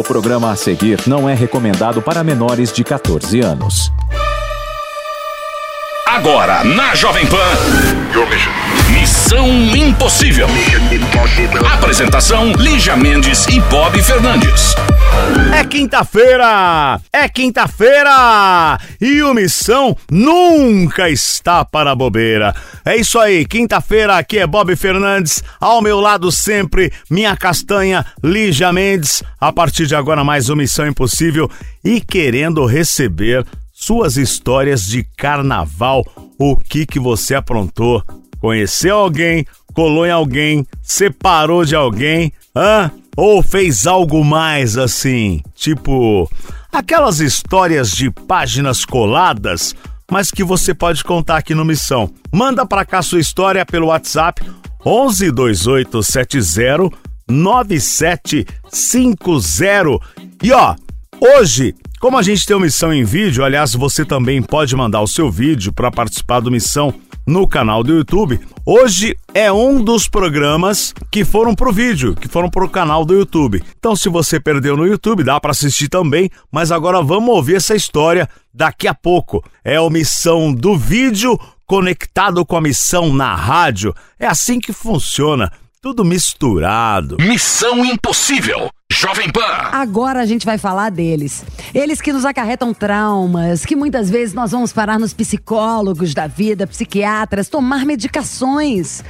O programa a seguir não é recomendado para menores de 14 anos. Agora, na Jovem Pan. Missão Impossível. Apresentação: Lígia Mendes e Bob Fernandes. É quinta-feira! É quinta-feira! E o Missão nunca está para bobeira. É isso aí, quinta-feira aqui é Bob Fernandes, ao meu lado sempre, minha castanha Lígia Mendes. A partir de agora, mais uma Missão Impossível e querendo receber suas histórias de carnaval. O que que você aprontou? Conheceu alguém? Colou em alguém? Separou de alguém? Hã? Ou fez algo mais assim? Tipo, aquelas histórias de páginas coladas, mas que você pode contar aqui no Missão. Manda pra cá sua história pelo WhatsApp 11 2870 9750. E ó, hoje como a gente tem uma missão em vídeo, aliás, você também pode mandar o seu vídeo para participar do Missão no canal do YouTube. Hoje é um dos programas que foram pro vídeo, que foram pro canal do YouTube. Então, se você perdeu no YouTube, dá para assistir também, mas agora vamos ouvir essa história daqui a pouco. É a missão do vídeo conectado com a missão na rádio. É assim que funciona. Tudo misturado. Missão Impossível. Jovem Pan. Agora a gente vai falar deles. Eles que nos acarretam traumas, que muitas vezes nós vamos parar nos psicólogos da vida, psiquiatras, tomar medicações.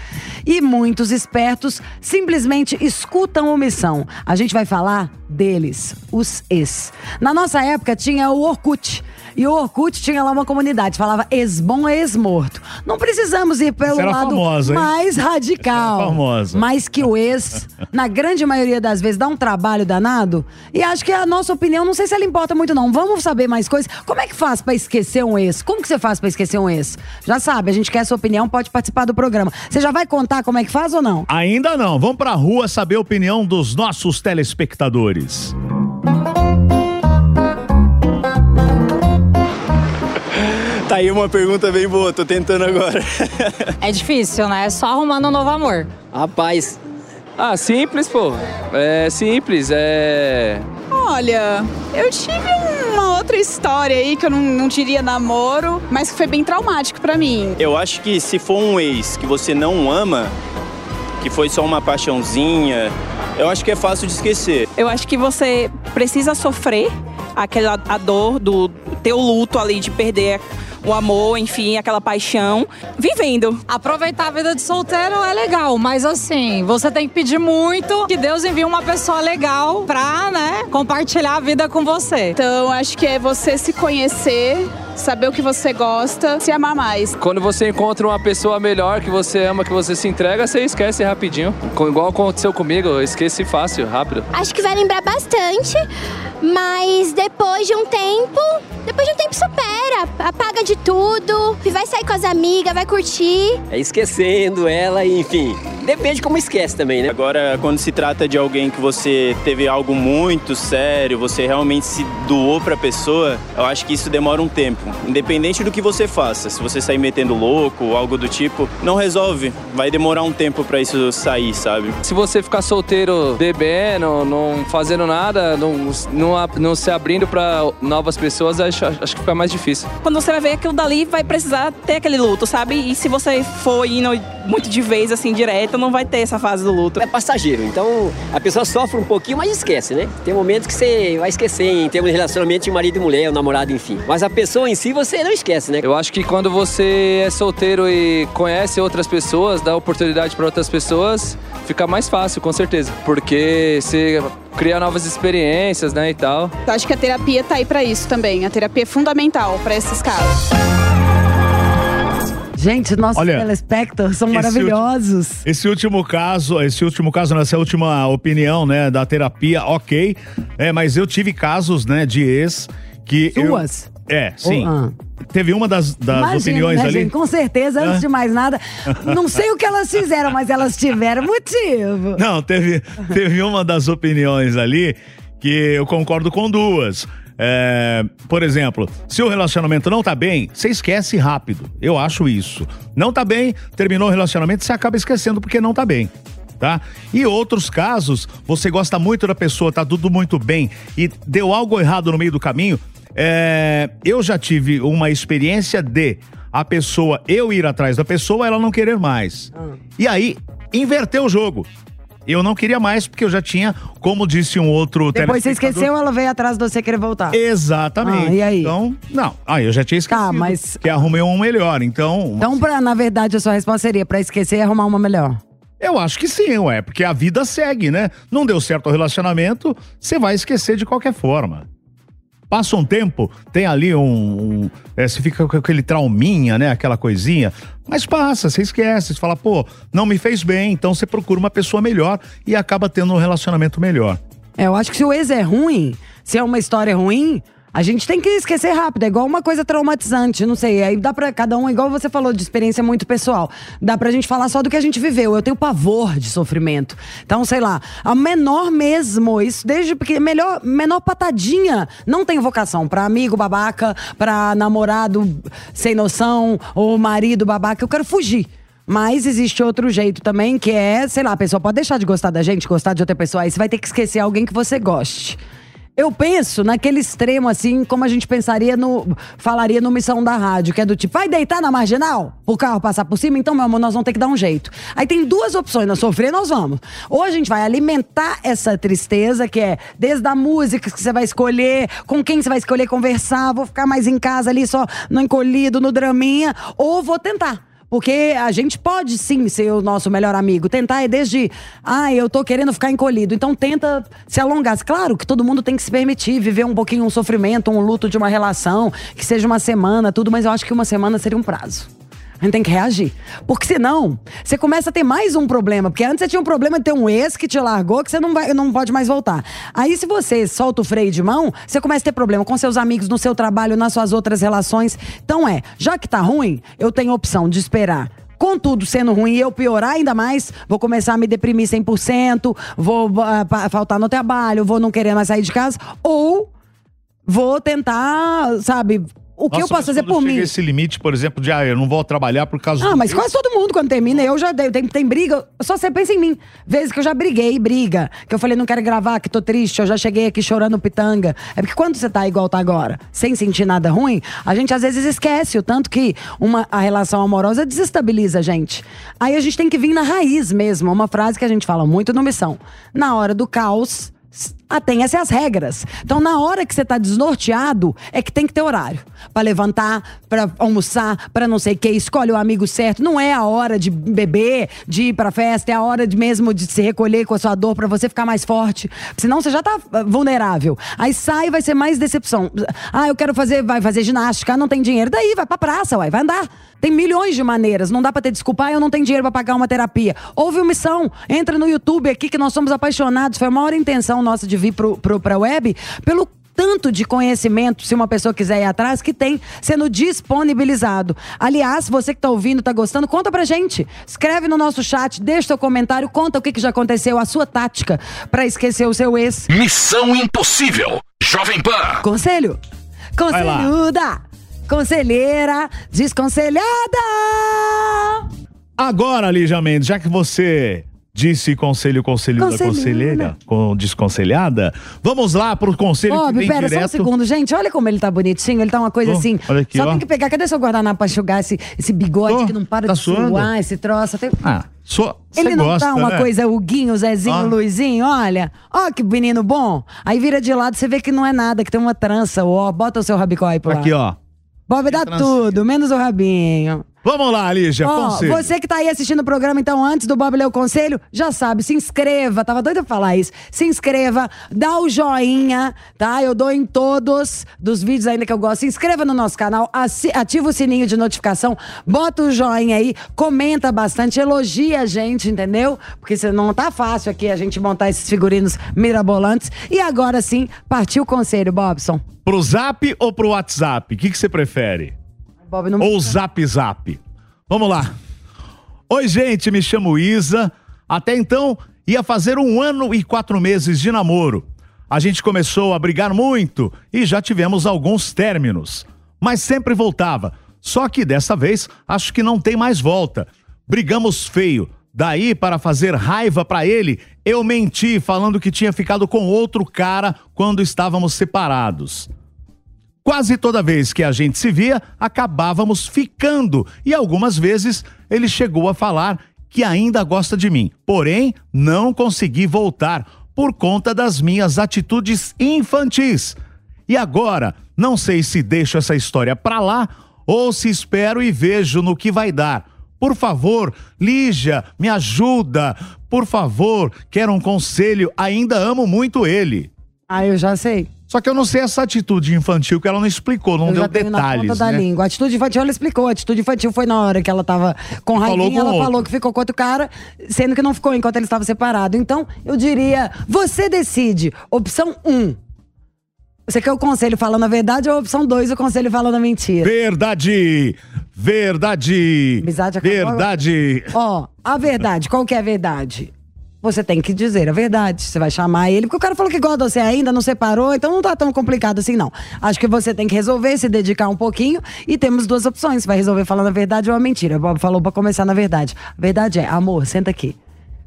E muitos espertos simplesmente escutam omissão. A gente vai falar deles, os ex. Na nossa época tinha o Orkut. E o Orkut tinha lá uma comunidade, falava ex-bom, ex-morto. Não precisamos ir pelo lado famosa, mais radical. famosa. Mas que o ex, na grande maioria das vezes, dá um trabalho danado. E acho que a nossa opinião, não sei se ela importa muito, não. Vamos saber mais coisas. Como é que faz pra esquecer um ex? Como que você faz pra esquecer um ex? Já sabe, a gente quer a sua opinião, pode participar do programa. Você já vai contar como é que faz ou não? Ainda não. Vamos pra rua saber a opinião dos nossos telespectadores. Tá aí uma pergunta bem boa, tô tentando agora. É difícil, né? É só arrumando um novo amor. Rapaz, Ah, simples, pô. É simples, é. Olha, eu tive uma outra história aí que eu não, não diria namoro, mas que foi bem traumático pra mim. eu acho que se for um ex que você não ama, que foi só uma paixãozinha, eu acho que é fácil de esquecer. Eu acho que você precisa sofrer aquela a dor do teu luto ali de perder o amor, enfim, aquela paixão, vivendo. Aproveitar a vida de solteiro é legal, mas assim, você tem que pedir muito que Deus envie uma pessoa legal pra, né, compartilhar a vida com você. Então, acho que é você se conhecer, saber o que você gosta, se amar mais. Quando você encontra uma pessoa melhor que você ama, que você se entrega, você esquece rapidinho. Com- Igual aconteceu comigo, eu esqueci fácil, rápido. Acho que vai lembrar bastante, mas depois de um tempo, depois de um tempo supera, apaga de tudo, e vai sair com as amigas, vai curtir. É esquecendo ela, enfim. Depende como esquece também, né? Agora, quando se trata de alguém que você teve algo muito sério, você realmente se doou pra pessoa, eu acho que isso demora um tempo. Independente do que você faça, se você sair metendo louco ou algo do tipo, não resolve. Vai demorar um tempo pra isso sair, sabe? Se você ficar solteiro, bebendo, não fazendo nada, não, não, a- não se abrindo pra novas pessoas, acho, acho que fica mais difícil. Quando você vai ver aquilo dali, vai precisar ter aquele luto, sabe? E se você for indo muito de vez, assim, direto, não vai ter essa fase do luto. É passageiro, então a pessoa sofre um pouquinho, mas esquece, né? Tem momentos que você vai esquecer em termos de relacionamento de marido e mulher, ou namorado, enfim. Mas a pessoa em si você não esquece, né? Eu acho que quando você é solteiro e conhece outras pessoas, dá oportunidade para outras pessoas, fica mais fácil, com certeza. Porque você cria novas experiências, né, e tal. Eu acho que a terapia tá aí pra isso também. A terapia é fundamental pra esses casos. Gente, nossos Olha, telespectadores são esse maravilhosos. Esse último caso, esse último caso, nessa última opinião, né, da terapia, ok. É, mas eu tive casos, né, de ex que. eu- Suas? É, sim. Ah. Teve uma das, das Imagina, opiniões né, ali. Com certeza, antes Hã? de mais nada, não sei o que elas fizeram, mas elas tiveram motivo. Não, teve, teve uma das opiniões ali que eu concordo com duas. É, por exemplo, se o relacionamento não tá bem, você esquece rápido. Eu acho isso. Não tá bem, terminou o relacionamento, você acaba esquecendo porque não tá bem. tá? E outros casos, você gosta muito da pessoa, tá tudo muito bem e deu algo errado no meio do caminho. É, eu já tive uma experiência de a pessoa, eu ir atrás da pessoa, ela não querer mais. E aí, inverteu o jogo. Eu não queria mais porque eu já tinha, como disse um outro Depois você esqueceu, ela veio atrás de você querer voltar. Exatamente. Ah, e aí? Então, não. Ah, eu já tinha esquecido. Tá, mas- Que arrumei um melhor. Então, Então, pra, na verdade, a sua resposta seria pra esquecer e arrumar uma melhor. eu acho que sim, ué. Porque a vida segue, né? Não deu certo o relacionamento, você vai esquecer de qualquer forma. Passa um tempo, tem ali um. um é, você fica com aquele trauminha, né? Aquela coisinha. Mas passa, você esquece. Você fala, pô, não me fez bem. Então você procura uma pessoa melhor e acaba tendo um relacionamento melhor. É, eu acho que se o ex é ruim, se é uma história ruim, a gente tem que esquecer rápido. É igual uma coisa traumatizante, não sei. Aí dá pra cada um, igual você falou, de experiência muito pessoal. Dá pra gente falar só do que a gente viveu. Eu tenho pavor de sofrimento. Então, sei lá, a menor mesmo, isso desde porque melhor, menor patadinha não tem vocação pra amigo babaca, pra namorado sem noção ou marido babaca. Eu quero fugir. Mas existe outro jeito também, que é, sei lá, a pessoa pode deixar de gostar da gente, gostar de outra pessoa, aí você vai ter que esquecer alguém que você goste. Eu penso naquele extremo, assim, como a gente pensaria no. falaria no Missão da Rádio, que é do tipo, vai deitar na marginal? O carro passar por cima? Então, meu amor, nós vamos ter que dar um jeito. Aí tem duas opções, nós sofrer, nós vamos. Ou a gente vai alimentar essa tristeza, que é desde a música que você vai escolher, com quem você vai escolher conversar, vou ficar mais em casa ali, só no encolhido, no draminha, ou vou tentar. Porque a gente pode sim ser o nosso melhor amigo. Tentar é desde, ah, eu tô querendo ficar encolhido. Então tenta se alongar. Claro que todo mundo tem que se permitir viver um pouquinho um sofrimento, um luto de uma relação, que seja uma semana, tudo, mas eu acho que uma semana seria um prazo. A gente tem que reagir. Porque senão, você começa a ter mais um problema. Porque antes você tinha um problema de ter um ex que te largou, que você não, vai, não pode mais voltar. Aí, se você solta o freio de mão, você começa a ter problema com seus amigos, no seu trabalho, nas suas outras relações. Então é, já que tá ruim, eu tenho opção de esperar. Contudo, sendo ruim eu piorar ainda mais, vou começar a me deprimir 100%, vou pa- faltar no trabalho, vou não querer mais sair de casa. Ou vou tentar, sabe, o que eu Nossa, posso mas fazer por mim. esse limite, por exemplo, de ah, eu não vou trabalhar por causa Ah, do mas quase todo mundo quando termina, eu já dei, tem, tem briga, só você pensa em mim. Vezes que eu já briguei, briga, que eu falei não quero gravar, que tô triste, eu já cheguei aqui chorando pitanga. É porque quando você tá igual tá agora, sem sentir nada ruim, a gente às vezes esquece o tanto que uma, a relação amorosa desestabiliza a gente. Aí a gente tem que vir na raiz mesmo, uma frase que a gente fala muito no Missão. Na hora do caos, Atenha-se às regras. Então, na hora que você tá desnorteado, é que tem que ter horário. Pra levantar, pra almoçar, pra não sei o que. Escolhe o amigo certo. Não é a hora de beber, de ir pra festa, é a hora de mesmo de se recolher com a sua dor pra você ficar mais forte. Senão você já tá ah, vulnerável. Aí sai vai ser mais decepção. Ah, eu quero fazer, vai fazer ginástica, ah, não tem dinheiro. Daí vai pra praça, uai, vai andar. Tem milhões de maneiras. Não dá pra ter desculpa, ah, eu não tenho dinheiro pra pagar uma terapia. Houve uma missão. Entra no YouTube aqui que nós somos apaixonados. Foi a maior intenção nossa de vir pro, pro, pra web pelo tanto de conhecimento, se uma pessoa quiser ir atrás, que tem sendo disponibilizado. Aliás, você que tá ouvindo, tá gostando, conta pra gente. Escreve no nosso chat, deixa seu comentário, conta o que, que já aconteceu, a sua tática pra esquecer o seu ex. Missão Impossível. Jovem Pan. Conselho. Conselhuda. Conselheira. Desconselhada. Agora, Lígia Mendes, já que você disse conselho, conselho da Conselheira. com desconselhada, vamos lá pro conselho que Bob, vem pera, só um direto. segundo. Gente, olha como ele tá bonitinho. Ele tá uma coisa Oh, assim. olha aqui, só ó. tem que pegar. Cadê seu guardanapo pra enxugar esse, esse bigode Oh, que não para tá de suando? suar, esse troço? Tem- Ah, só, Ele não gosta, tá uma né? coisa Huguinho, Zezinho, Ah. Luizinho, olha. Ó que menino bom. Aí vira de lado, você vê que não é nada, que tem uma trança. Ó, bota o seu rabicó aí pro. Aqui, ó. Bob dá trancinha. tudo, menos o rabinho. Vamos lá, Lígia, Ó, conselho. você que tá aí assistindo o programa, então, antes do Bob ler o conselho, já sabe, se inscreva. Tava doida pra falar isso. Se inscreva, dá o joinha, tá? Eu dou em todos dos vídeos ainda que eu gosto. Se inscreva no nosso canal, ativa o sininho de notificação, bota o joinha aí, comenta bastante, elogia a gente, entendeu? Porque não tá fácil aqui a gente montar esses figurinos mirabolantes. E agora sim, partiu o conselho, Bobson. Pro zap ou pro WhatsApp? O que, que você prefere? Bob não Ou zap zap? Vamos lá. Oi, gente, me chamo Isa. Até então, ia fazer um ano e quatro meses de namoro. A gente começou a brigar muito e já tivemos alguns términos. Mas sempre voltava. Só que dessa vez, acho que não tem mais volta. Brigamos feio. Daí, para fazer raiva pra ele, eu menti falando que tinha ficado com outro cara quando estávamos separados. Quase toda vez que a gente se via, acabávamos ficando e algumas vezes ele chegou a falar que ainda gosta de mim. Porém, não consegui voltar por conta das minhas atitudes infantis. E agora, não sei se deixo essa história pra lá ou se espero e vejo no que vai dar. Por favor, Lígia, me ajuda. Por favor, quero um conselho. Ainda amo muito ele. Ah, eu já sei. Só que eu não sei essa atitude infantil que ela não explicou, não eu deu tenho na detalhes. ponta da né? língua. A atitude infantil, ela explicou. A atitude infantil foi na hora que ela tava com com ela outro. falou que ficou com outro cara, sendo que não ficou enquanto ele estava separado. Então, eu diria, você decide. Opção 1. Um, você quer o conselho falando a verdade ou opção 2, o conselho falando a mentira? Verdade! Verdade! Amizade acabou Verdade! Ó, a verdade, qual que é a verdade? Você tem que dizer a verdade. Você vai chamar ele, porque o cara falou que gosta de você ainda, não separou, então não tá tão complicado assim, não. Acho que você tem que resolver, se dedicar um pouquinho, e temos duas opções. Você vai resolver falando a verdade ou a mentira. Bob falou pra começar na verdade. A verdade é, amor, senta aqui.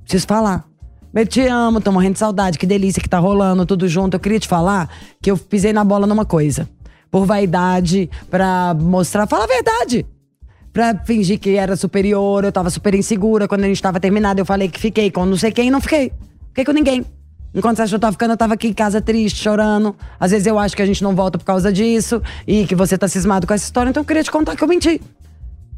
Preciso falar. Eu te amo, tô morrendo de saudade, que delícia que tá rolando, tudo junto. Eu queria te falar que eu pisei na bola numa coisa. Por vaidade, pra mostrar. Fala a verdade! Pra fingir que era superior, eu tava super insegura. Quando a gente tava terminado, eu falei que fiquei com não sei quem, não fiquei. Fiquei com ninguém. Enquanto você achou que eu tava ficando, eu tava aqui em casa triste, chorando. Às vezes eu acho que a gente não volta por causa disso e que você tá cismado com essa história, então eu queria te contar que eu menti.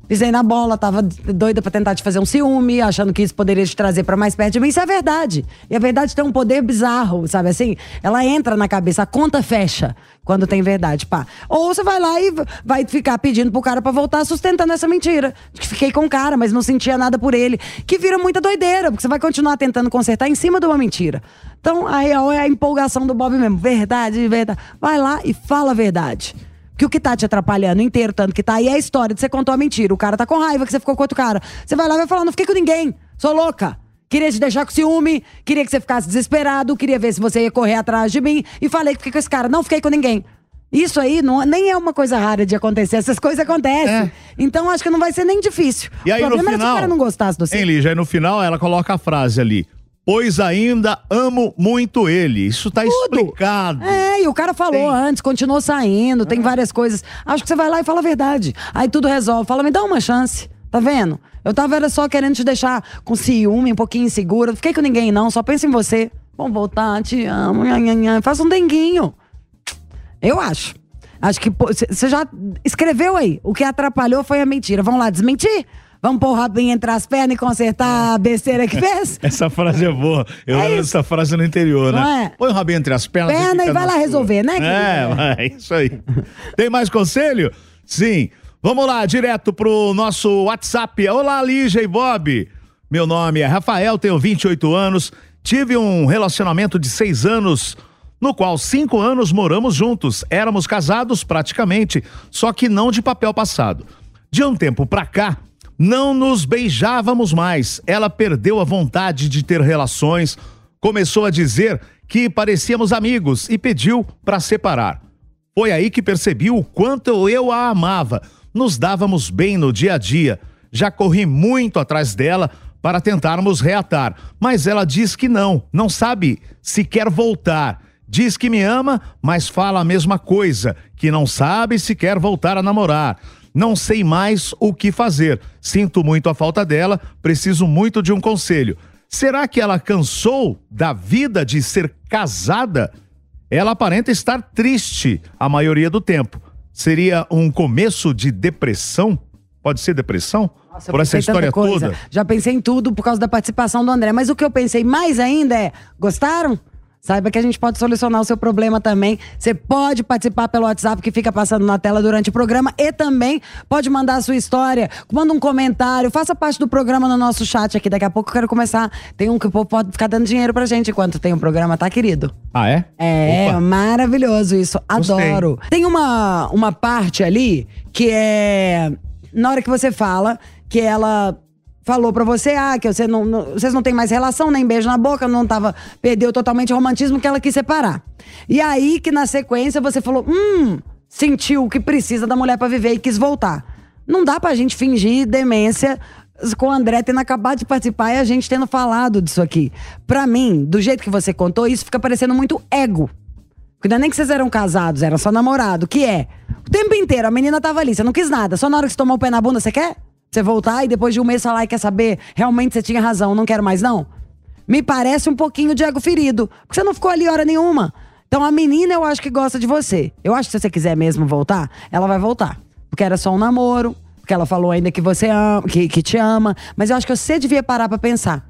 Pisei na bola, tava doida pra tentar te fazer um ciúme, achando que isso poderia te trazer pra mais perto de mim. Isso é verdade. E a verdade tem um poder bizarro, sabe assim? Ela entra na cabeça, a conta fecha quando tem verdade, pá. Ou você vai lá e vai ficar pedindo pro cara pra voltar sustentando essa mentira. Que fiquei com o cara, mas não sentia nada por ele. Que vira muita doideira, porque você vai continuar tentando consertar em cima de uma mentira. Então, a real é a empolgação do Bob mesmo. Verdade, verdade. Vai lá e fala a verdade. Que o que tá te atrapalhando inteiro, tanto que tá aí, é a história de você contou a mentira. O cara tá com raiva que você ficou com outro cara. Você vai lá e vai falar: não fiquei com ninguém, sou louca. Queria te deixar com ciúme, queria que você ficasse desesperado, queria ver se você ia correr atrás de mim. E falei que fiquei com esse cara. Não fiquei com ninguém. Isso aí não, nem é uma coisa rara de acontecer, essas coisas acontecem. Então acho que não vai ser nem difícil. É. E aí o no problema era se o final. cara não gostasse do seu. Hein, Lígia? Aí no final ela coloca a frase ali. Pois ainda amo muito ele. Isso tá explicado. É, e o cara falou antes, continuou saindo, É. tem várias coisas. Acho que você vai lá e fala a verdade. Aí tudo resolve. Fala, me dá uma chance. Tá vendo? Eu tava era só querendo te deixar com ciúme, um pouquinho insegura. Não fiquei com ninguém, não. Só penso em você. Vamos voltar, te amo. Faça um denguinho. Eu acho. Acho que você já escreveu aí. O que atrapalhou foi a mentira. Vamos lá, desmentir? Vamos pôr o rabinho entre as pernas e consertar a besteira que fez? Essa frase é boa. Eu É dessa frase no interior, Não né? é? Põe o rabinho entre as pernas. Perna fica e vai lá resolver, né, É, vai, isso aí. Tem mais conselho? Sim. Vamos lá, direto pro nosso WhatsApp. Olá, Lígia e Bob. Meu nome é Rafael, tenho 28 anos. Tive um relacionamento de seis anos, no qual cinco anos moramos juntos. Éramos casados praticamente, só que não de papel passado. De um tempo pra cá, não nos beijávamos mais. Ela perdeu a vontade de ter relações, começou a dizer que parecíamos amigos e pediu pra separar. Foi aí que percebi o quanto eu a amava. Nos dávamos bem no dia a dia. Já corri muito atrás dela para tentarmos reatar, mas ela diz que não, não sabe se quer voltar. Diz que me ama, mas fala a mesma coisa, que não sabe se quer voltar a namorar. Não sei mais o que fazer. Sinto muito a falta dela, preciso muito de um conselho. Será que ela cansou da vida de ser casada? Ela aparenta estar triste a maioria do tempo. Seria um começo de depressão? Pode ser depressão? Nossa, Por essa história toda? Já pensei em tudo por causa da participação do André. Mas o que eu pensei mais ainda é: gostaram? Saiba que a gente pode solucionar o seu problema também. Você pode participar pelo WhatsApp que fica passando na tela durante o programa e também pode mandar a sua história, manda um comentário, faça parte do programa no nosso chat aqui. Daqui a pouco eu quero começar. Tem um que o povo pode ficar dando dinheiro pra gente enquanto tem um programa, tá, querido? Ah, é? É, Opa. maravilhoso isso. Gostei. Adoro. Tem uma, uma parte ali que é. Na hora que você fala, que ela falou pra você, ah, que você não, não- vocês não têm mais relação, nem beijo na boca, não tava. Perdeu totalmente o romantismo que ela quis separar. E aí que na sequência você falou, hum, sentiu que precisa da mulher pra viver e quis voltar. Não dá pra gente fingir demência com o André tendo acabado de participar e a gente tendo falado disso aqui. Pra mim, do jeito que você contou, isso fica parecendo muito ego. Porque não é nem que vocês eram casados, era só namorado. Que é, o tempo inteiro, a menina tava ali, você não quis nada. Só na hora que você tomou o pé na bunda, você quer? Você voltar e depois de um mês falar e quer saber, realmente você tinha razão, não quero mais não? Me parece um pouquinho de ego ferido. Porque você não ficou ali hora nenhuma. Então a menina eu acho que gosta de você. Eu acho que se você quiser mesmo voltar, ela vai voltar. Porque era só um namoro, porque ela falou ainda que você ama, que, que te ama. Mas eu acho que você devia parar pra pensar.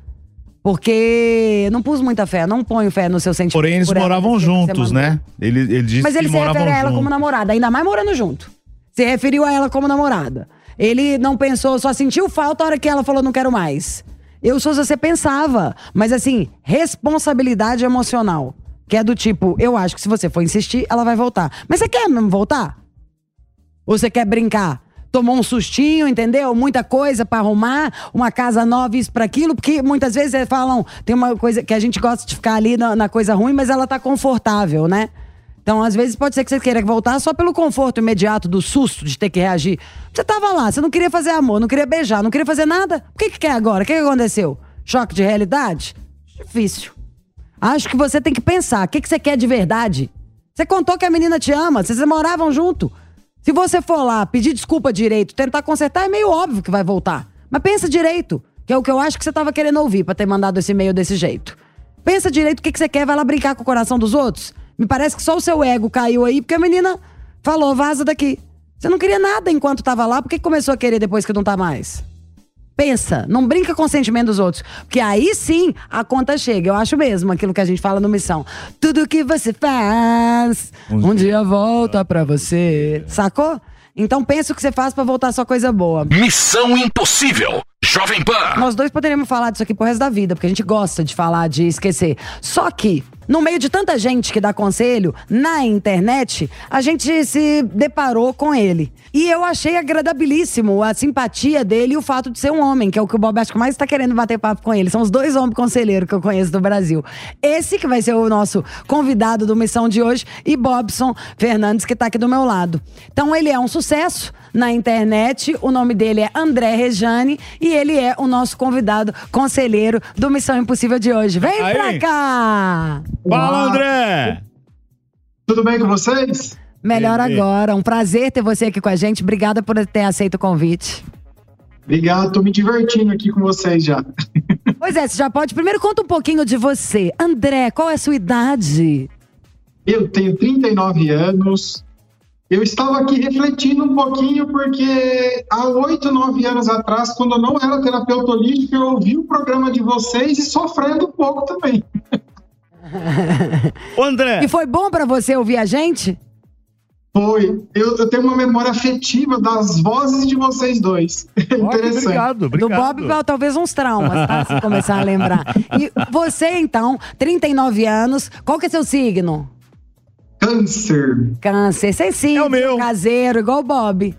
Porque não pus muita fé, não ponho fé no seu sentimento. Porém, eles por ela, moravam juntos, né? Ele, ele disse Mas ele que se refere a ela juntos. como namorada, ainda mais morando junto. Se referiu a ela como namorada. Ele não pensou, só sentiu falta a hora que ela falou não quero mais. Eu sou você pensava, mas assim, responsabilidade emocional. Que é do tipo, eu acho que se você for insistir, ela vai voltar. Mas você quer mesmo voltar? Ou você quer brincar? Tomou um sustinho, entendeu? Muita coisa pra arrumar, uma casa nova, isso pra aquilo, porque muitas vezes eles falam, tem uma coisa que a gente gosta de ficar ali na, na coisa ruim, mas ela tá confortável, né? Então, às vezes, pode ser que você queira voltar só pelo conforto imediato do susto de ter que reagir. Você tava lá, você não queria fazer amor, não queria beijar, não queria fazer nada. O que, que quer agora? O que, que aconteceu? Choque de realidade? Difícil. Acho que você tem que pensar, o que, que você quer de verdade? Você contou que a menina te ama, vocês moravam junto. Se você for lá pedir desculpa direito, tentar consertar, é meio óbvio que vai voltar. Mas pensa direito, que é o que eu acho que você tava querendo ouvir pra ter mandado esse e-mail desse jeito. Pensa direito o que, que você quer, vai lá brincar com o coração dos outros. Me parece que só o seu ego caiu aí, porque a menina falou, vaza daqui. Você não queria nada enquanto tava lá, por que começou a querer depois que não tá mais? Pensa, não brinca com o sentimento dos outros. Porque aí sim a conta chega. Eu acho mesmo aquilo que a gente fala no Missão. Tudo que você faz, um, dia volta pra você. Sacou? Então pensa o que você faz pra voltar só coisa boa. Missão Impossível. Jovem Pan. Nós dois poderíamos falar disso aqui pro resto da vida, porque a gente gosta de falar, de esquecer. Só que, no meio de tanta gente que dá conselho na internet, a gente se deparou com ele. E eu achei agradabilíssimo a simpatia dele e o fato de ser um homem, que é o que o Bob acho que mais tá querendo bater papo com ele. São os dois homens conselheiros que eu conheço do Brasil. Esse que vai ser o nosso convidado do Missão de hoje e Bobson Fernandes, que tá aqui do meu lado. Então ele é um sucesso na internet. O nome dele é André Rejane e ele é o nosso convidado conselheiro do Missão Impossível de hoje. Vem Aí. pra cá! Fala, André! Tudo bem com vocês? Melhor agora. Um prazer ter você aqui com a gente. Obrigada por ter aceito o convite. Obrigado, tô me divertindo aqui com vocês já. Pois é, você já pode. Primeiro conta um pouquinho de você. André, qual é a sua idade? Eu tenho 39 anos. Eu estava aqui refletindo um pouquinho porque há oito, nove anos atrás, quando eu não era terapeuta holístico, eu ouvi o programa de vocês e sofrendo um pouco também. Ô, André! E foi bom pra você ouvir a gente? Foi. Eu, eu tenho uma memória afetiva das vozes de vocês dois. Que Interessante. obrigado, Do obrigado. Bob, talvez uns traumas, tá? Se começar a lembrar. E você, então, 39 anos, qual que é seu signo? Câncer. Câncer, sensível, É o meu. caseiro, igual o Bob.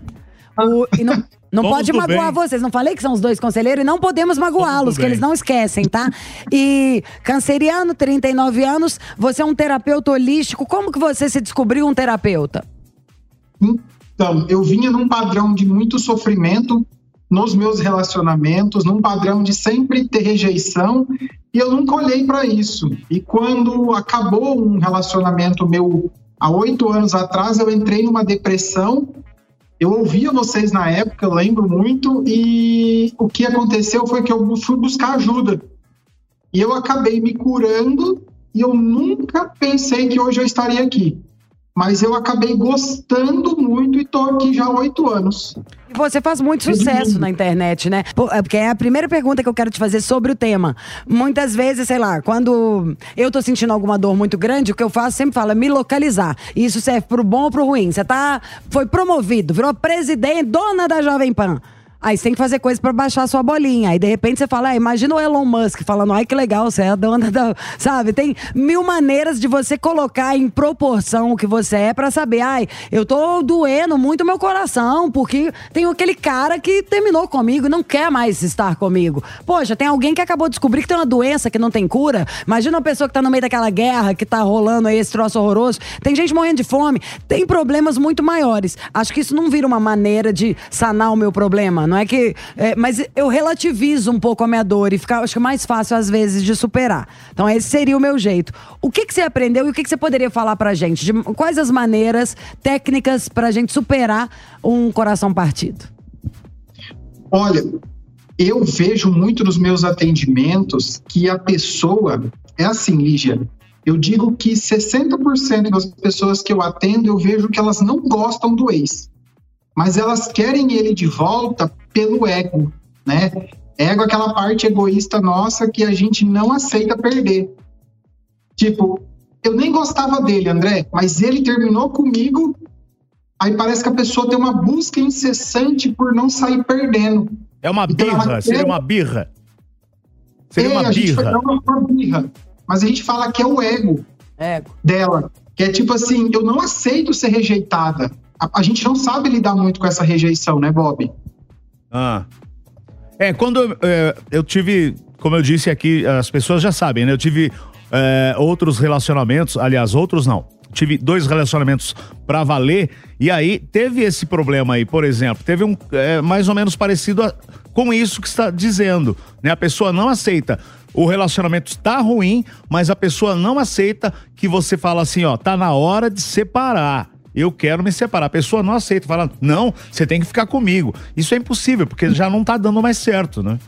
O- e não não Vamos pode magoar bem. vocês. Não falei que são os dois conselheiros e não podemos magoá-los, que eles não esquecem, tá? E canceriano, 39 anos, você é um terapeuta holístico. Como que você se descobriu um terapeuta? Então, eu vinha num padrão de muito sofrimento nos meus relacionamentos, num padrão de sempre ter rejeição, e eu nunca olhei para isso. E quando acabou um relacionamento meu há oito anos atrás, eu entrei numa depressão. Eu ouvia vocês na época, eu lembro muito, e o que aconteceu foi que eu fui buscar ajuda. E eu acabei me curando, e eu nunca pensei que hoje eu estaria aqui mas eu acabei gostando muito e tô aqui já há oito anos. E você faz muito sucesso na internet, né? É Porque é a primeira pergunta que eu quero te fazer sobre o tema. Muitas vezes, sei lá, quando eu tô sentindo alguma dor muito grande, o que eu faço sempre falo é me localizar. E isso serve pro bom ou pro ruim. Você tá, foi promovido, virou presidente, dona da Jovem Pan. Aí você tem que fazer coisa pra baixar a sua bolinha. Aí de repente você fala, ah, imagina o Elon Musk falando, ai que legal, você é a dona da. Sabe? Tem mil maneiras de você colocar em proporção o que você é pra saber, ai, eu tô doendo muito meu coração, porque tem aquele cara que terminou comigo não quer mais estar comigo. Poxa, tem alguém que acabou de descobrir que tem uma doença que não tem cura. Imagina uma pessoa que tá no meio daquela guerra que tá rolando aí esse troço horroroso. Tem gente morrendo de fome. Tem problemas muito maiores. Acho que isso não vira uma maneira de sanar o meu problema. Não é que. é, mas eu relativizo um pouco a minha dor e fica, acho que é mais fácil, às vezes, de superar. Então, esse seria o meu jeito. O que, que você aprendeu e o que, que você poderia falar pra gente? De quais as maneiras, técnicas pra gente superar um coração partido? Olha, eu vejo muito nos meus atendimentos que a pessoa é assim, Lígia. Eu digo que 60% das pessoas que eu atendo, eu vejo que elas não gostam do ex. Mas elas querem ele de volta pelo ego, né? Ego é aquela parte egoísta nossa que a gente não aceita perder. Tipo, eu nem gostava dele, André, mas ele terminou comigo. Aí parece que a pessoa tem uma busca incessante por não sair perdendo. É uma Então, birra, seria uma birra. Seria É, uma a gente birra. uma birra, mas a gente fala que é o ego, Ego. dela. Que é tipo assim, eu não aceito ser rejeitada. A, a gente não sabe lidar muito com essa rejeição, né, Bob? Ah. É, quando é, eu tive, como eu disse aqui, as pessoas já sabem, né? Eu tive é, outros relacionamentos, aliás, outros não. Tive dois relacionamentos pra valer, e aí teve esse problema aí, por exemplo, teve um é, mais ou menos parecido a- com isso que está dizendo, né? A pessoa não aceita. O relacionamento está ruim, mas a pessoa não aceita que você fala assim, ó, tá na hora de separar. Eu quero me separar. A pessoa não aceita, fala, não, você tem que ficar comigo. Isso é impossível, porque já não tá dando mais certo, né?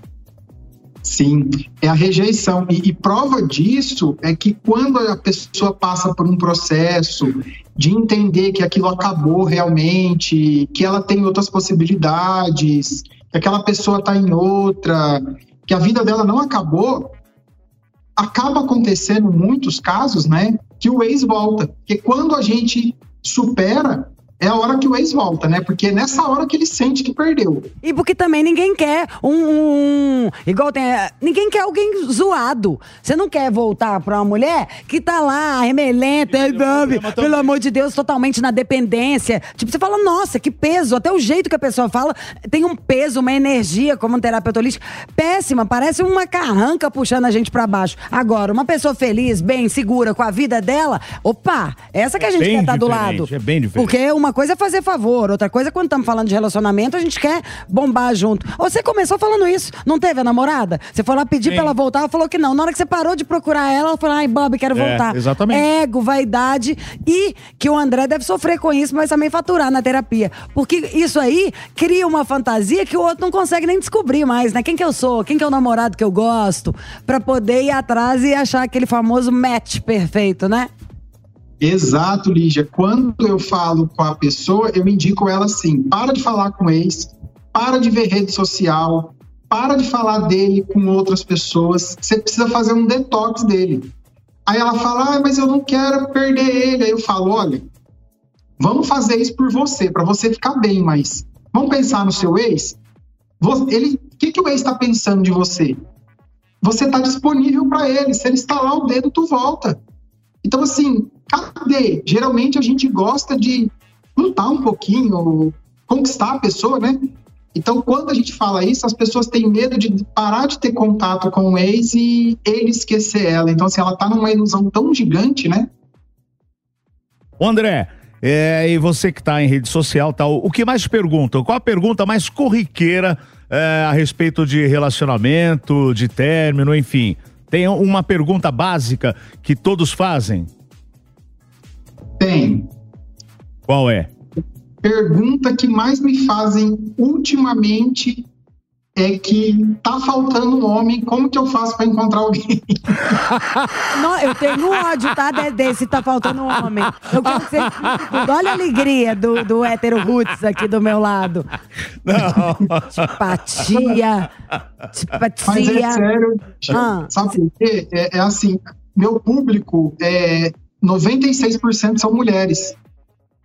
Sim, é a rejeição. E, e prova disso é que quando a pessoa passa por um processo de entender que aquilo acabou realmente, que ela tem outras possibilidades, que aquela pessoa está em outra, que a vida dela não acabou, acaba acontecendo em muitos casos, né, que o ex volta. Porque quando a gente supera, é a hora que o ex volta, né? Porque é nessa hora que ele sente que perdeu. E porque também ninguém quer um. um- igual tem. é, Ninguém quer alguém zoado. Você não quer voltar pra uma mulher que tá lá, remelenta, Bob, pelo amor de Deus, totalmente na dependência. Tipo, você fala, nossa, que peso. Até o jeito que a pessoa fala tem um peso, uma energia, como um terapeuta holístico, péssima. Parece uma carranca puxando a gente pra baixo. Agora, uma pessoa feliz, bem, segura com a vida dela, opa, essa que a gente bem quer estar do diferente, lado. é bem diferente. Porque uma coisa é fazer favor, outra coisa é quando estamos falando de relacionamento, a gente quer bombar junto. Você começou falando isso, não teve a namorada? Você foi lá pedir Sim. pra ela voltar, ela falou que não. Na hora que você parou de procurar ela, ela falou, ai, Bob, quero É, voltar. exatamente. Ego, vaidade e que o André deve sofrer com isso, mas também faturar na terapia. Porque isso aí cria uma fantasia que o outro não consegue nem descobrir mais, né? Quem que eu sou? Quem que é o namorado que eu gosto? Pra poder ir atrás e achar aquele famoso match perfeito, né? Exato, Lígia. Quando eu falo com a pessoa, eu indico ela assim: para de falar com ex, para de ver rede social, para de falar dele com outras pessoas. Você precisa fazer um detox dele. Aí ela fala: ah, mas eu não quero perder ele. Aí eu falo: olha, vamos fazer isso por você, para você ficar bem, mas vamos pensar no seu ex? Ele, o que, que o ex está pensando de você? Você está disponível para ele. Se ele estalar o dedo, tu volta. Então, assim, cadê? Geralmente a gente gosta de lutar um pouquinho, conquistar a pessoa, né? Então, quando a gente fala isso, as pessoas têm medo de parar de ter contato com o ex e ele esquecer ela. Então, assim, ela tá numa ilusão tão gigante, né? André, é, e você que tá em rede social tal, o que mais perguntam? Qual a pergunta mais corriqueira é, a respeito de relacionamento, de término, enfim? Tem uma pergunta básica que todos fazem? Tem. Qual é? Pergunta que mais me fazem ultimamente é que tá faltando um homem, como que eu faço para encontrar alguém? Não, eu tenho ódio, tá? De- Desse tá faltando um homem. Eu quero. Olha a alegria do, do hétero roots aqui do meu lado. Tipatia. Tipatia. Mas é sério, Ah. sabe por quê? É, é assim, meu público, é 96% são mulheres.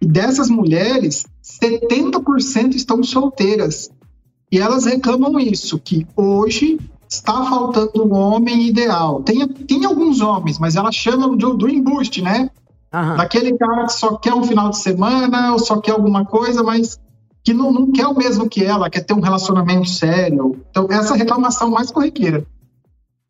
E dessas mulheres, 70% estão solteiras. E elas reclamam isso, que hoje está faltando um homem ideal. Tem, tem alguns homens, mas elas chamam do, do embuste, né? Daquele cara que só quer um final de semana ou só quer alguma coisa, mas que não, não quer o mesmo que ela, quer ter um relacionamento sério. Então, essa reclamação mais corriqueira.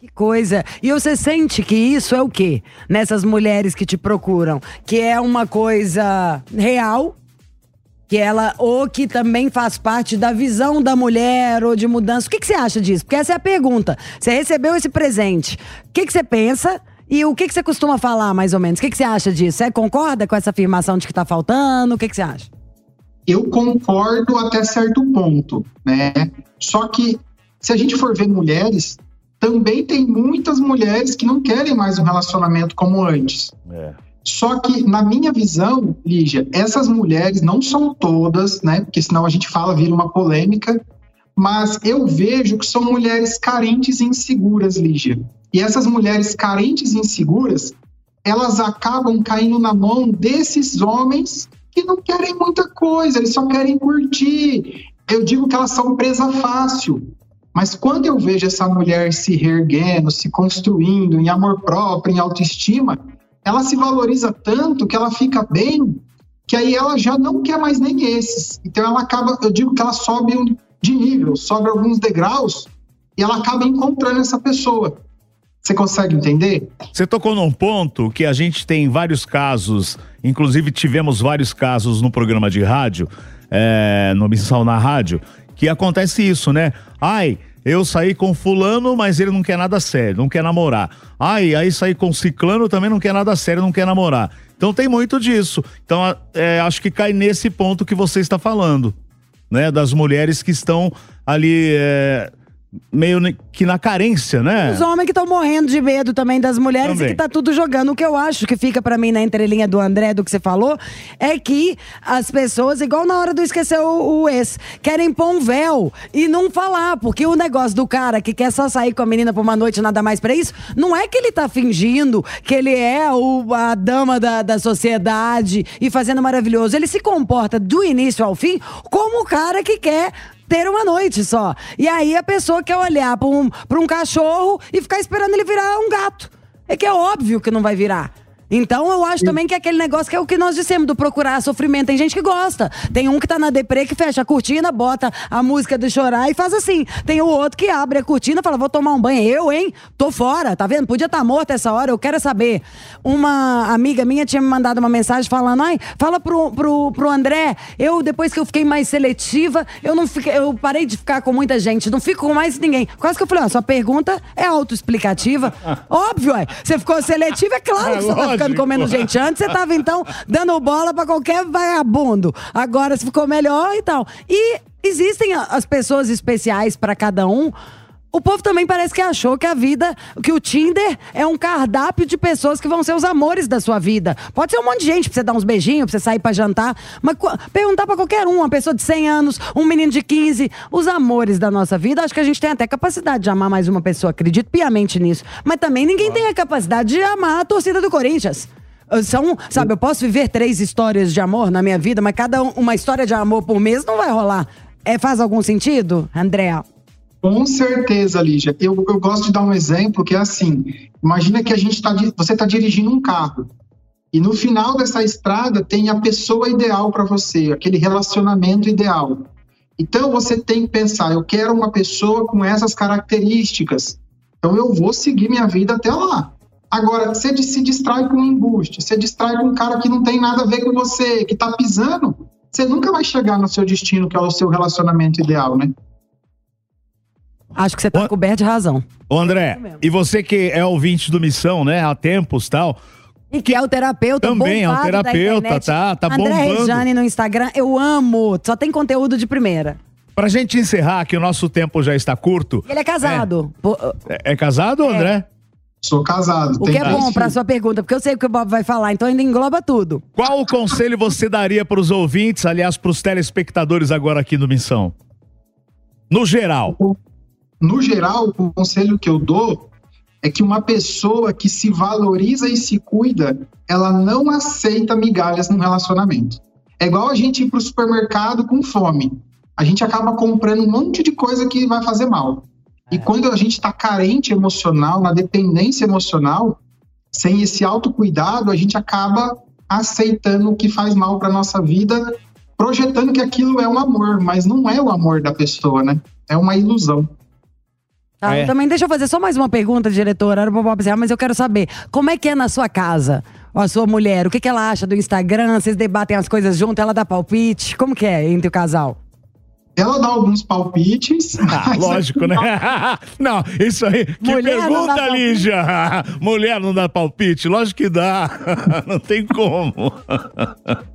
Que coisa. E você sente que isso é o quê? Nessas mulheres que te procuram? Que é uma coisa real, que ela ou que também faz parte da visão da mulher ou de mudança. O que, que você acha disso? Porque essa é a pergunta. Você recebeu esse presente. O que, que você pensa? E o que, que você costuma falar, mais ou menos? O que, que você acha disso? Você concorda com essa afirmação de que tá faltando? O que, que você acha? Eu concordo até certo ponto, né? Só que se a gente for ver mulheres, também tem muitas mulheres que não querem mais um relacionamento como antes. Só que, na minha visão, Lígia, essas mulheres não são todas, né? Porque senão a gente fala, vira uma polêmica. Mas eu vejo que são mulheres carentes e inseguras, Lígia. E essas mulheres carentes e inseguras, elas acabam caindo na mão desses homens que não querem muita coisa, eles só querem curtir. Eu digo que elas são presa fácil. Mas quando eu vejo essa mulher se reerguendo, se construindo em amor próprio, em autoestima, ela se valoriza tanto que ela fica bem, que aí ela já não quer mais nem esses. Então ela acaba, eu digo que ela sobe de nível, sobe alguns degraus e ela acaba encontrando essa pessoa. Você consegue entender? Você tocou num ponto que a gente tem vários casos, inclusive tivemos vários casos no programa de rádio, é, no Missão na Rádio, que acontece isso, né? Ai, eu saí com fulano, mas ele não quer nada sério, não quer namorar. Ai, aí saí com ciclano, também não quer nada sério, não quer namorar. Então tem muito disso. Então é, acho que cai nesse ponto que você está falando, né? Das mulheres que estão ali é, meio que na carência, né? Os homens que estão morrendo de medo também das mulheres Também. e que tá tudo jogando. O que eu acho que fica pra mim na entrelinha do André, do que você falou, é que as pessoas, igual na hora do esquecer o, o ex, querem pôr um véu e não falar. Porque o negócio do cara que quer só sair com a menina por uma noite nada mais pra isso, não é que ele tá fingindo que ele é o, a dama da, da sociedade e fazendo maravilhoso. Ele se comporta do início ao fim como o cara que quer ter uma noite só. E aí a pessoa quer olhar pra um, pra um cachorro e ficar esperando ele virar um gato. É que é óbvio que não vai virar. Então eu acho também que é aquele negócio que é o que nós dissemos, do procurar sofrimento. Tem gente que gosta. Tem um que tá na deprê que fecha a cortina, bota a música do chorar e faz assim. Tem o outro que abre a cortina e fala: vou tomar um banho. Eu, hein? Tô fora, tá vendo? Podia estar tá morto essa hora, eu quero saber. Uma amiga minha tinha me mandado uma mensagem falando: ai, fala pro, pro, pro André, eu, depois que eu fiquei mais seletiva, eu não fiquei, eu parei de ficar com muita gente, não fico com mais ninguém. Quase que eu falei: ó, sua pergunta é autoexplicativa. Óbvio, é. Você ficou seletiva, é claro É que você tá ficando comendo gente. Antes você tava, então, dando bola pra qualquer vagabundo. Agora você ficou melhor e tal. E existem as pessoas especiais pra cada um. O povo também parece que achou que a vida, que o Tinder é um cardápio de pessoas que vão ser os amores da sua vida. Pode ser um monte de gente pra você dar uns beijinhos, pra você sair pra jantar, mas perguntar pra qualquer um, uma pessoa de 100 anos, um menino de 15, os amores da nossa vida, acho que a gente tem até capacidade de amar mais uma pessoa, acredito piamente nisso. Mas também ninguém tem a capacidade de amar a torcida do Corinthians. São, sabe, eu posso viver três histórias de amor na minha vida, mas cada um- uma história de amor por mês não vai rolar. É, faz algum sentido, Andréa? Com certeza, Lígia. Eu, eu gosto de dar um exemplo que é assim: imagina que a gente tá, você está dirigindo um carro e no final dessa estrada tem a pessoa ideal para você, aquele relacionamento ideal. Então você tem que pensar: eu quero uma pessoa com essas características. Então eu vou seguir minha vida até lá. Agora, você se distrai com um embuste, você distrai com um cara que não tem nada a ver com você, que tá pisando, você nunca vai chegar no seu destino, que é o seu relacionamento ideal, né? Acho que você tá coberto de razão. Ô André, e você que é ouvinte do Missão, né, há tempos tal, E que é o terapeuta Também é um da terapeuta, tá- tá André bombando. Rejane no Instagram, eu amo. Só tem conteúdo de primeira. pra gente encerrar, que o nosso tempo já está curto. Ele é casado. Pô, É, é casado, André? Sou casado. O que é bom pra sua pergunta, porque eu sei o que o Bob vai falar, então ainda engloba tudo. Qual o conselho você daria para os ouvintes, aliás, para os telespectadores agora aqui no Missão? No geral. No geral, o conselho que eu dou é que uma pessoa que se valoriza e se cuida, ela não aceita migalhas no relacionamento. É igual a gente ir pro supermercado com fome. A gente acaba comprando um monte de coisa que vai fazer mal. E quando a gente está carente emocional, na dependência emocional, sem esse autocuidado, a gente acaba aceitando o que faz mal para nossa vida, projetando que aquilo é um amor, mas não é o amor da pessoa, né? É uma ilusão. Tá? É. Também deixa eu fazer só mais uma pergunta, diretora. Era mas eu quero saber como é que é na sua casa. a sua mulher, o que, que ela acha do Instagram? Vocês debatem as coisas junto, ela dá palpite? Como que é entre o casal? Ela dá alguns palpites. Ah, lógico, né? não, isso aí. Que Mulher pergunta. Lígia! Mulher não dá palpite? Lógico que dá. não tem como.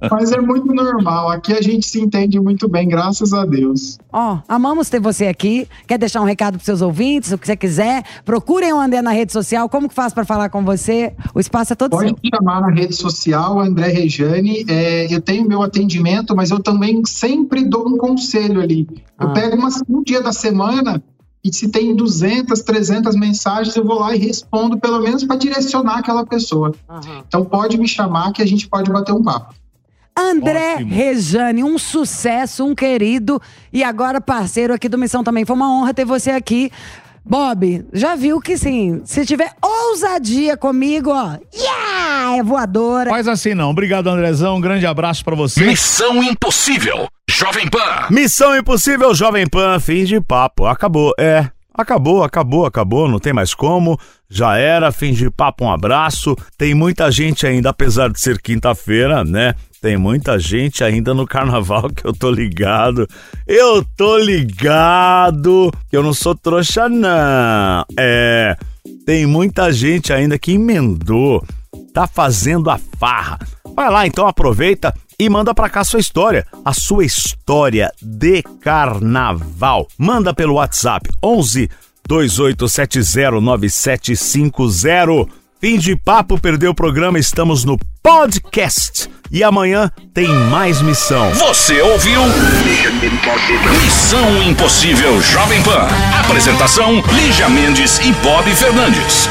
Mas é muito normal. Aqui a gente se entende muito bem, graças a Deus. Ó, amamos ter você aqui. Quer deixar um recado pros seus ouvintes, o que você quiser? Procurem o André na rede social. Como que faz pra falar com você? O espaço é todo Pode seu. me chamar na rede social, André Rejane. É, eu tenho meu atendimento, mas eu também sempre dou um conselho ali. Eu Ah. pego umas, um dia da semana e se tem 200, 300 mensagens, eu vou lá e respondo, pelo menos para direcionar aquela pessoa. Então pode me chamar que a gente pode bater um papo. André Ótimo. Rejane, um sucesso, um querido e agora parceiro aqui do Missão também. Foi uma honra ter você aqui. Bob, já viu que sim, se tiver ousadia comigo, ó, yeah, é voadora. Faz assim não. Obrigado, Andrezão. Um grande abraço pra você. Missão Impossível. Jovem Pan. Missão Impossível Jovem Pan, fim de papo. Acabou, é. Acabou, acabou, acabou, não tem mais como. Já era, fim de papo, um abraço. Tem muita gente ainda, apesar de ser quinta-feira, né? Tem muita gente ainda no carnaval que eu tô ligado. Eu tô ligado que eu não sou trouxa, não. É. Tem muita gente ainda que emendou, tá fazendo a farra. Vai lá então, aproveita e manda pra cá sua história, a sua história de carnaval. Manda pelo WhatsApp 11 28709750. Fim de papo, perdeu o programa, estamos no podcast. E amanhã tem mais missão. Você ouviu? Missão Impossível Jovem Pan. Apresentação: Lígia Mendes e Bob Fernandes.